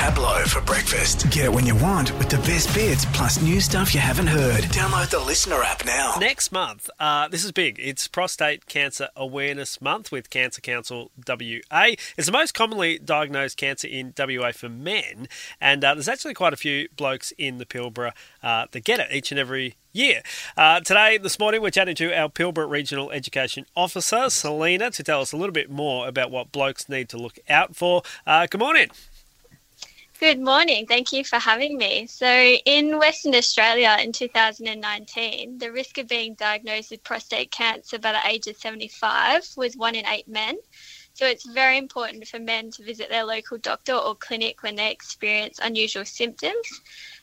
Pablo for breakfast. Get it when you want with the best bits plus new stuff you haven't heard. Download the LiSTNR app now. Next month, uh, this is big. It's Prostate Cancer Awareness Month with Cancer Council WA. It's the most commonly diagnosed cancer in WA for men, and uh, there's actually quite a few blokes in the Pilbara uh, that get it each and every year. Uh, today, this morning, we're chatting to our Pilbara Regional Education Officer, Selena, to tell us a little bit more about what blokes need to look out for. Uh, good morning. Good morning. Thank you for having me. So, in Western Australia in 2019, the risk of being diagnosed with prostate cancer by the age of 75 was one in eight men. So, it's very important for men to visit their local doctor or clinic when they experience unusual symptoms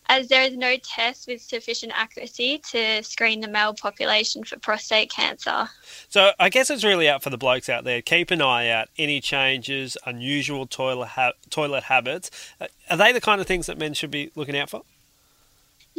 as there is no test with sufficient accuracy to screen the male population for prostate cancer. So I guess it's really out for the blokes out there. Keep an eye out. Any changes, unusual toilet ha- toilet habits. Uh, are they the kind of things that men should be looking out for?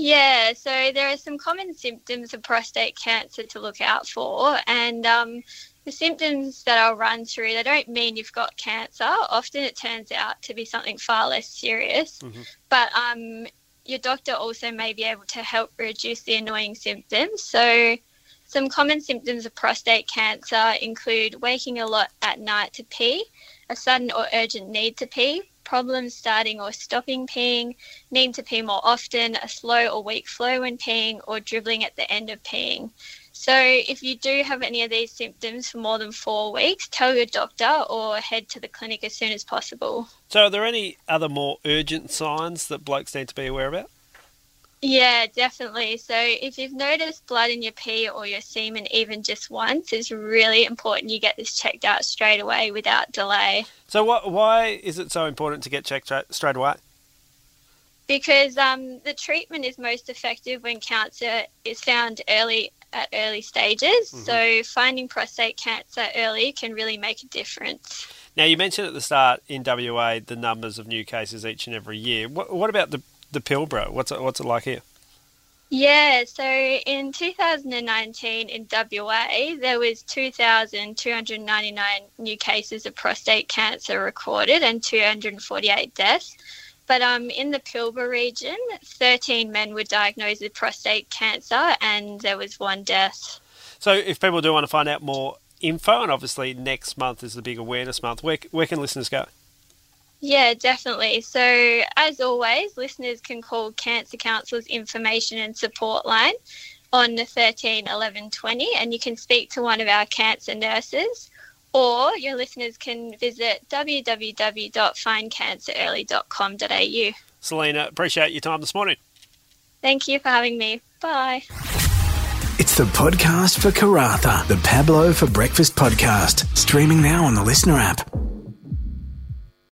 Yeah, so there are some common symptoms of prostate cancer to look out for, and um, the symptoms that I'll run through, they don't mean you've got cancer. Often it turns out to be something far less serious. Mm-hmm. But um, your doctor also may be able to help reduce the annoying symptoms. So, some common symptoms of prostate cancer include waking a lot at night to pee, a sudden or urgent need to pee, problems starting or stopping peeing, need to pee more often, a slow or weak flow when peeing, or dribbling at the end of peeing. So, if you do have any of these symptoms for more than four weeks, tell your doctor or head to the clinic as soon as possible. So, are there any other more urgent signs that blokes need to be aware about? Yeah, definitely. So, if you've noticed blood in your pee or your semen even just once, it's really important you get this checked out straight away without delay. So, what, why is it so important to get checked straight away? Because um, the treatment is most effective when cancer is found early at early stages. Mm-hmm. So finding prostate cancer early can really make a difference. Now, you mentioned at the start in WA the numbers of new cases each and every year. What, what about the, the Pilbara? What's it, what's it like here? Yeah, so in 2019 in WA, there was 2,299 new cases of prostate cancer recorded and 248 deaths. But um, in the Pilbara region, 13 men were diagnosed with prostate cancer and there was one death. So, if people do want to find out more info, and obviously next month is the big awareness month, where, where can listeners go? Yeah, definitely. So, as always, listeners can call Cancer Council's information and support line on the 13 11 20, and you can speak to one of our cancer nurses or your listeners can visit www.findcancerearly.com.au. Selena, appreciate your time this morning. Thank you for having me. Bye. It's the podcast for Karratha, the Pablo for Breakfast podcast, streaming now on the LiSTNR app.